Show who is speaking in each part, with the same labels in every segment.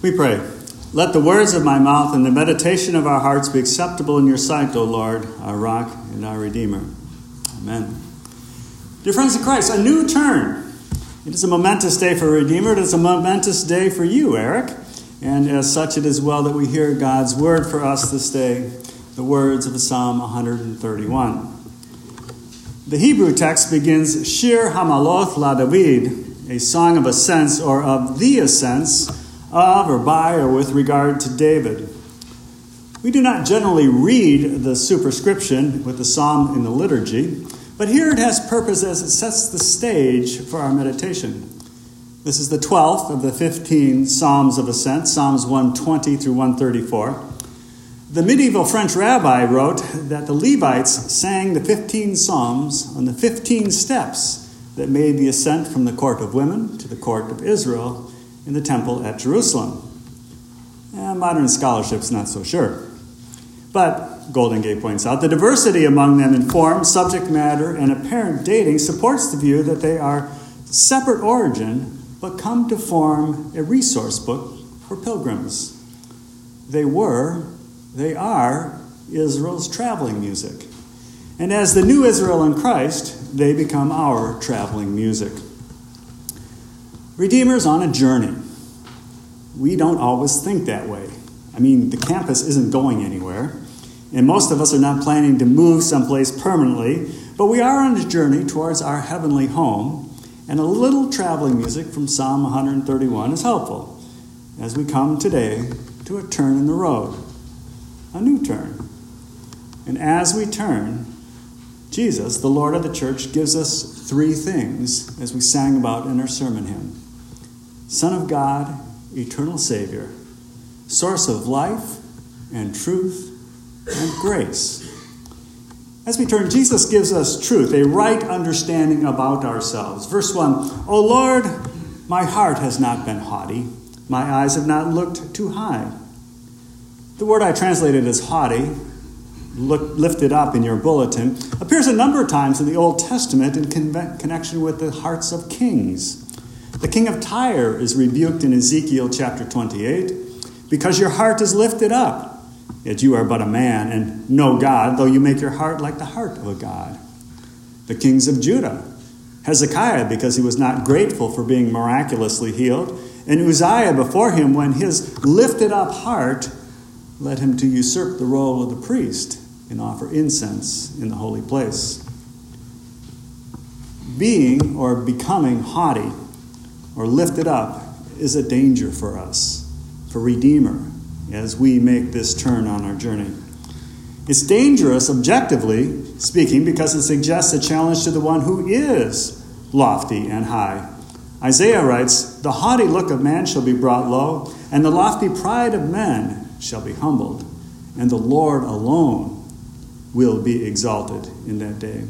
Speaker 1: We pray. Let the words of my mouth and the meditation of our hearts be acceptable in your sight, O Lord, our rock and our Redeemer. Amen. Dear friends in Christ, a new turn. It is a momentous day for a Redeemer. It is a momentous day for you, Eric. And as such, it is well that we hear God's word for us this day, the words of Psalm 131. The Hebrew text begins Shir Hamaloth La David, a song of ascents or of the ascents of or by or with regard to David. We do not generally read the superscription with the psalm in the liturgy, but here it has purpose as it sets the stage for our meditation. This is the 12th of the 15 Psalms of Ascent, Psalms 120 through 134. The medieval French rabbi wrote that the Levites sang the 15 Psalms on the 15 steps that made the ascent from the court of women to the court of Israel in the temple at Jerusalem. And modern scholarship's not so sure. But, Goldingay points out, the diversity among them in form, subject matter, and apparent dating supports the view that they are separate origin but come to form a resource book for pilgrims. They were, they are, Israel's traveling music. And as the new Israel in Christ, they become our traveling music. Redeemer's on a journey. We don't always think that way. I mean, the campus isn't going anywhere, and most of us are not planning to move someplace permanently, but we are on a journey towards our heavenly home, and a little traveling music from Psalm 131 is helpful as we come today to a turn in the road, a new turn. And as we turn, Jesus, the Lord of the church, gives us three things as we sang about in our sermon hymn. Son of God, eternal Savior, source of life and truth and grace. As we turn, Jesus gives us truth, a right understanding about ourselves. Verse 1 O Lord, my heart has not been haughty, my eyes have not looked too high. The word I translated as haughty, look, lifted up in your bulletin, appears a number of times in the Old Testament in connection with the hearts of kings. The king of Tyre is rebuked in Ezekiel chapter 28 because your heart is lifted up, yet you are but a man and no God, though you make your heart like the heart of a God. The kings of Judah, Hezekiah because he was not grateful for being miraculously healed, and Uzziah before him when his lifted up heart led him to usurp the role of the priest and offer incense in the holy place. Being or becoming haughty or lifted up is a danger for us, for Redeemer, as we make this turn on our journey. It's dangerous, objectively speaking, because it suggests a challenge to the one who is lofty and high. Isaiah writes, The haughty look of man shall be brought low, and the lofty pride of men shall be humbled, and the Lord alone will be exalted in that day.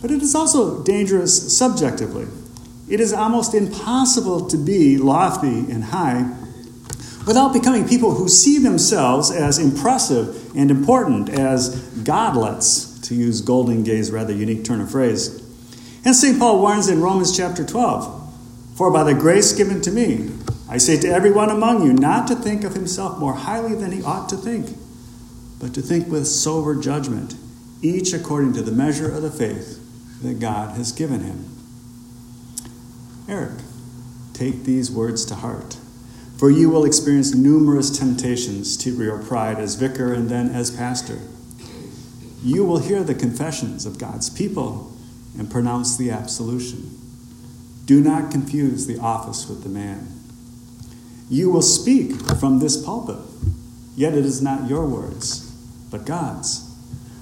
Speaker 1: But it is also dangerous subjectively. It is almost impossible to be lofty and high without becoming people who see themselves as impressive and important, as godlets, to use Goldingay's rather unique turn of phrase. And St. Paul warns in Romans chapter 12 For by the grace given to me, I say to everyone among you not to think of himself more highly than he ought to think, but to think with sober judgment, each according to the measure of the faith that God has given him. Eric, take these words to heart, for you will experience numerous temptations to your pride as vicar and then as pastor. You will hear the confessions of God's people and pronounce the absolution. Do not confuse the office with the man. You will speak from this pulpit, yet it is not your words, but God's.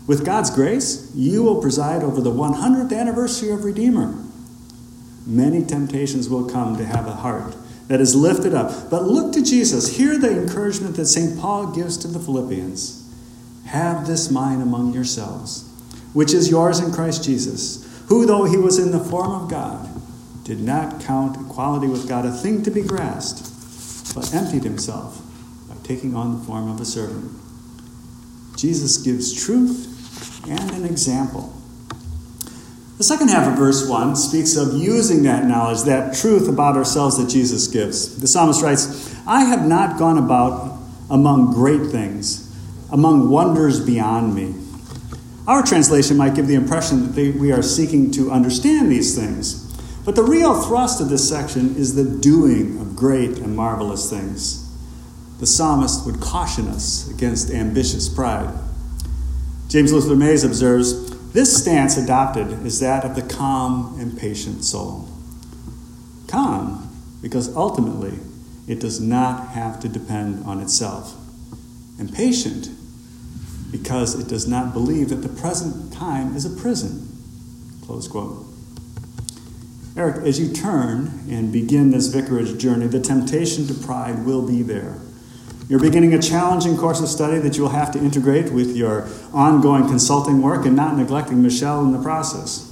Speaker 1: With God's grace, you will preside over the 100th anniversary of Redeemer many temptations will come to have a heart that is lifted up. But look to Jesus. Hear the encouragement that St. Paul gives to the Philippians Have this mind among yourselves, which is yours in Christ Jesus, who, though he was in the form of God, did not count equality with God a thing to be grasped, but emptied himself by taking on the form of a servant. Jesus gives truth and an example The second half of verse 1 speaks of using that knowledge, that truth about ourselves that Jesus gives. The psalmist writes, I have not gone about among great things, among wonders beyond me. Our translation might give the impression that they, we are seeking to understand these things. But the real thrust of this section is the doing of great and marvelous things. The psalmist would caution us against ambitious pride. James Luther Mays observes this stance adopted is that of the calm and patient soul. Calm, because ultimately it does not have to depend on itself. And patient, because it does not believe that the present time is a prison. Close quote. Eric, as you turn and begin this vicarage journey, the temptation to pride will be there. You're beginning a challenging course of study that you'll have to integrate with your ongoing consulting work and not neglecting Michelle in the process.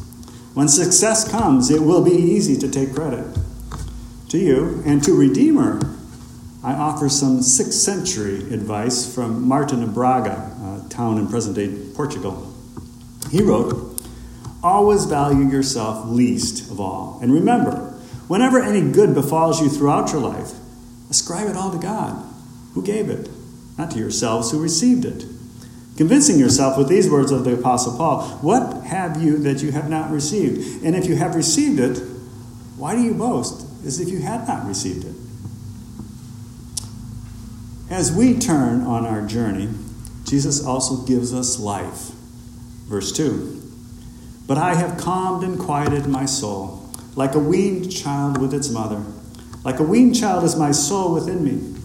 Speaker 1: When success comes, it will be easy to take credit. To you and to Redeemer, I offer some 6th century advice from Martin of Braga, a town in present day Portugal. He wrote, Always value yourself least of all. And remember, whenever any good befalls you throughout your life, ascribe it all to God who gave it, not to yourselves who received it. Convincing yourself with these words of the Apostle Paul What have you that you have not received? And if you have received it, why do you boast as if you had not received it? As we turn on our journey, Jesus also gives us life. Verse 2 But I have calmed and quieted my soul, like a weaned child with its mother. Like a weaned child is my soul within me.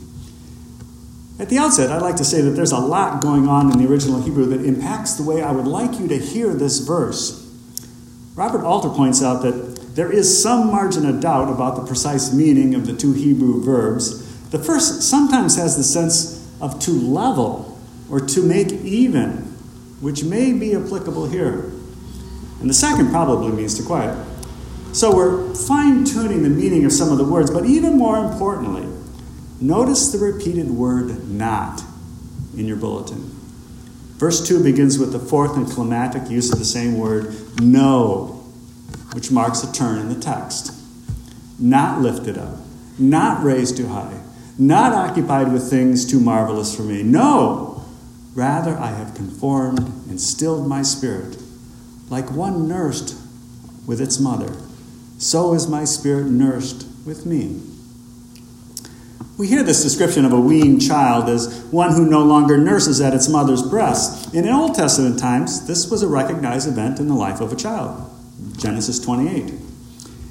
Speaker 1: At the outset, I'd like to say that there's a lot going on in the original Hebrew that impacts the way I would like you to hear this verse. Robert Alter points out that there is some margin of doubt about the precise meaning of the two Hebrew verbs. The first sometimes has the sense of to level or to make even, which may be applicable here. And the second probably means to quiet. So we're fine tuning the meaning of some of the words, but even more importantly, Notice the repeated word not in your bulletin. Verse 2 begins with the fourth and climactic use of the same word, no, which marks a turn in the text. Not lifted up, not raised too high, not occupied with things too marvelous for me. No, rather I have conformed and stilled my spirit, like one nursed with its mother. So is my spirit nursed with me. We hear this description of a weaned child as one who no longer nurses at its mother's breast. And in Old Testament times, this was a recognized event in the life of a child. Genesis 28.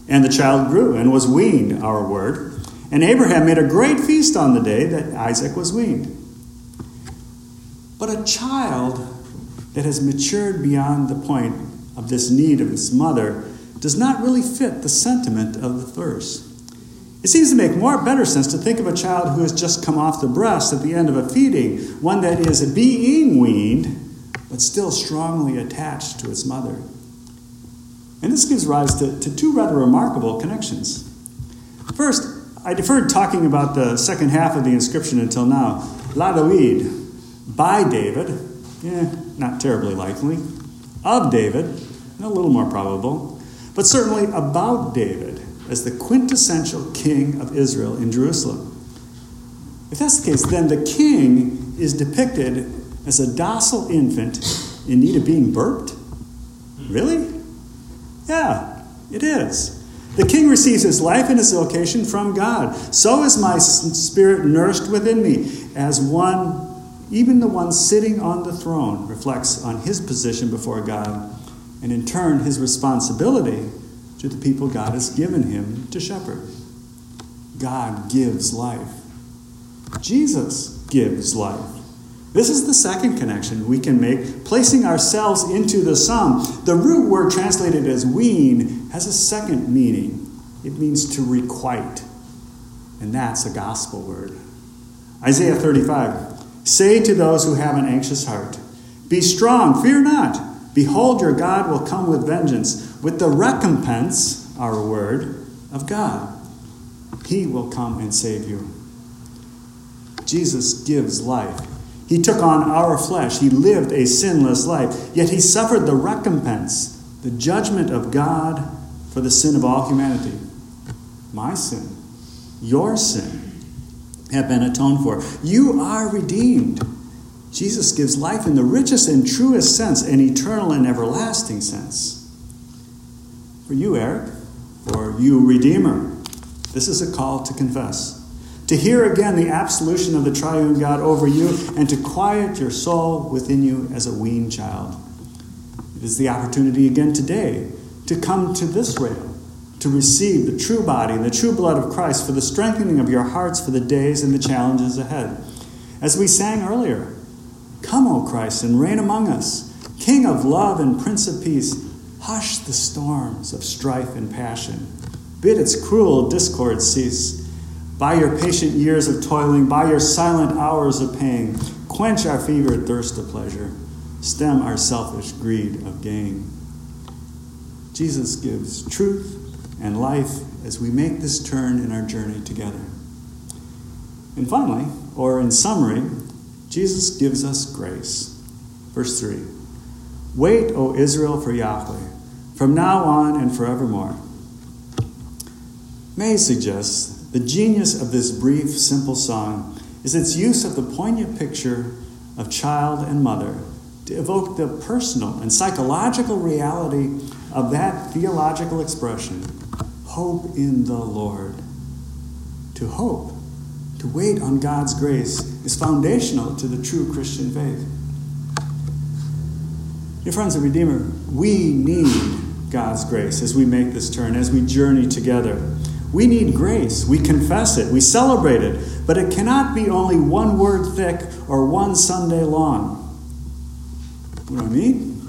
Speaker 1: And the child grew and was weaned, our word. And Abraham made a great feast on the day that Isaac was weaned. But a child that has matured beyond the point of this need of its mother does not really fit the sentiment of the verse. It seems to make more better sense to think of a child who has just come off the breast at the end of a feeding, one that is being weaned, but still strongly attached to its mother. And this gives rise to, to two rather remarkable connections. First, I deferred talking about the second half of the inscription until now. La David, by David, yeah, not terribly likely. Of David, a little more probable, but certainly about David as the quintessential king of Israel in Jerusalem. If that's the case, then the king is depicted as a docile infant in need of being burped? Really? Yeah, it is. The king receives his life and his vocation from God. So is my spirit nourished within me, as one, even the one sitting on the throne, reflects on his position before God, and in turn his responsibility to the people God has given him to shepherd. God gives life. Jesus gives life. This is the second connection we can make, placing ourselves into the psalm. The root word translated as wean has a second meaning. It means to requite, and that's a gospel word. Isaiah 35 Say to those who have an anxious heart, Be strong, fear not. Behold, your God will come with vengeance with the recompense, our word, of God. He will come and save you. Jesus gives life. He took on our flesh. He lived a sinless life, yet he suffered the recompense the judgment of God for the sin of all humanity. My sin, your sin, have been atoned for. You are redeemed. Jesus gives life in the richest and truest sense, an eternal and everlasting sense. For you, Eric, for you, Redeemer, this is a call to confess. To hear again the absolution of the triune God over you and to quiet your soul within you as a weaned child. It is the opportunity again today to come to this rail, to receive the true body and the true blood of Christ for the strengthening of your hearts for the days and the challenges ahead. As we sang earlier, Come, O Christ, and reign among us, King of love and Prince of peace. Hush the storms of strife and passion. Bid its cruel discord cease. By your patient years of toiling, by your silent hours of pain, quench our fevered thirst of pleasure, stem our selfish greed of gain. Jesus gives truth and life as we make this turn in our journey together. And finally, or in summary, Jesus gives us grace. Verse 3 Wait, O Israel, for Yahweh, from now on and forevermore. Mays suggests the genius of this brief, simple song is its use of the poignant picture of child and mother to evoke the personal and psychological reality of that theological expression hope in the Lord. To hope, to wait on God's grace, is foundational to the true Christian faith. Dear friends of Redeemer, we need God's grace as we make this turn, as we journey together. We need grace. We confess it. We celebrate it. But it cannot be only one word thick or one Sunday long. What do I mean?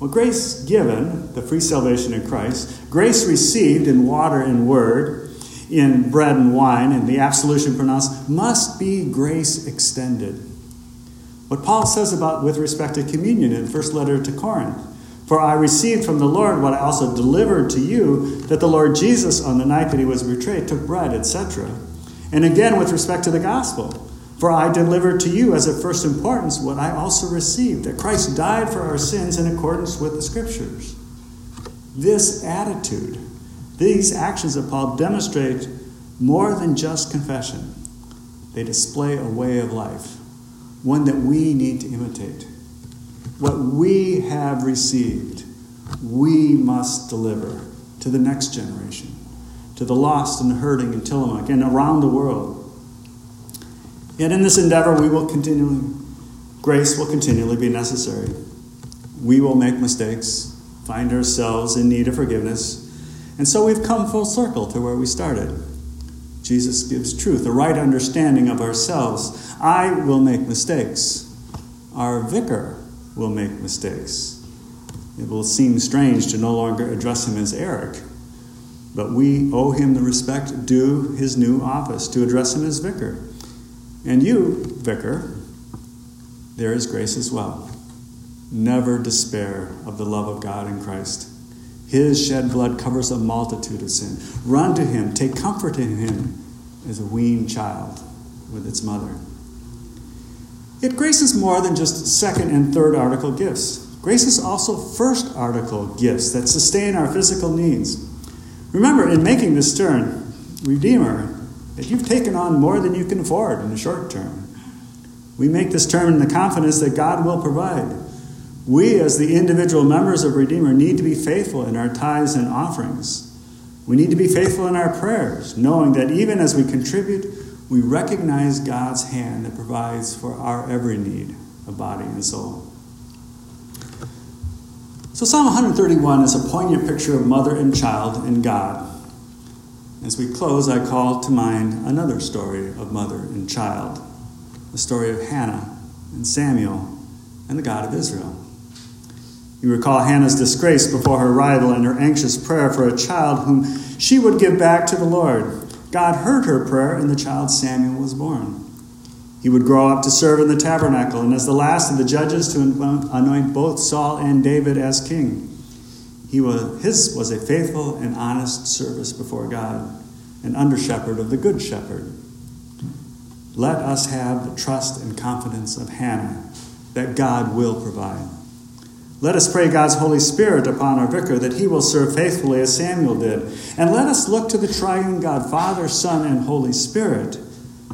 Speaker 1: Well, grace given, the free salvation in Christ, grace received in water and word, in bread and wine, and the absolution pronounced, must be grace extended. What Paul says about with respect to communion in first letter to Corinth. For I received from the Lord what I also delivered to you, that the Lord Jesus, on the night that he was betrayed, took bread, etc. And again, with respect to the gospel. For I delivered to you as of first importance what I also received, that Christ died for our sins in accordance with the Scriptures. This attitude, these actions of Paul demonstrate more than just confession, they display a way of life one that we need to imitate. What we have received, we must deliver to the next generation, to the lost and the hurting in Tillamook and around the world. Yet in this endeavor, we will continually, grace will continually be necessary. We will make mistakes, find ourselves in need of forgiveness, and so we've come full circle to where we started. Jesus gives truth, a right understanding of ourselves. I will make mistakes. Our vicar will make mistakes. It will seem strange to no longer address him as Eric, but we owe him the respect due his new office to address him as vicar. And you, vicar, there is grace as well. Never despair of the love of God in Christ. His shed blood covers a multitude of sin. Run to him, take comfort in him as a weaned child with its mother. Yet grace is more than just second and third article gifts. Grace is also first article gifts that sustain our physical needs. Remember, in making this turn, Redeemer, that you've taken on more than you can afford in the short term. We make this turn in the confidence that God will provide. We, as the individual members of Redeemer, need to be faithful in our tithes and offerings. We need to be faithful in our prayers, knowing that even as we contribute, we recognize God's hand that provides for our every need of body and soul. So, Psalm 131 is a poignant picture of mother and child and God. As we close, I call to mind another story of mother and child the story of Hannah and Samuel and the God of Israel. You recall Hannah's disgrace before her rival and her anxious prayer for a child whom she would give back to the Lord. God heard her prayer, and the child Samuel was born. He would grow up to serve in the tabernacle, and as the last of the judges to anoint both Saul and David as king. He was, his was a faithful and honest service before God, an under shepherd of the good shepherd. Let us have the trust and confidence of Hannah that God will provide. Let us pray God's Holy Spirit upon our vicar that he will serve faithfully as Samuel did. And let us look to the triune God, Father, Son, and Holy Spirit,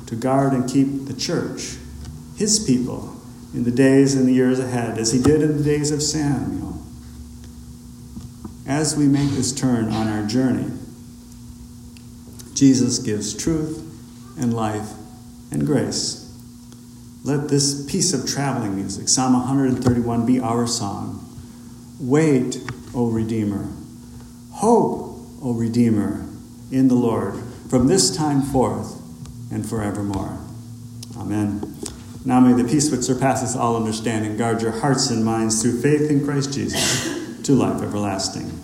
Speaker 1: to guard and keep the church, his people, in the days and the years ahead, as he did in the days of Samuel. As we make this turn on our journey, Jesus gives truth and life and grace. Let this piece of traveling music, Psalm 131, be our song. Wait, O Redeemer. Hope, O Redeemer, in the Lord, from this time forth and forevermore. Amen. Now may the peace which surpasses all understanding guard your hearts and minds through faith in Christ Jesus to life everlasting.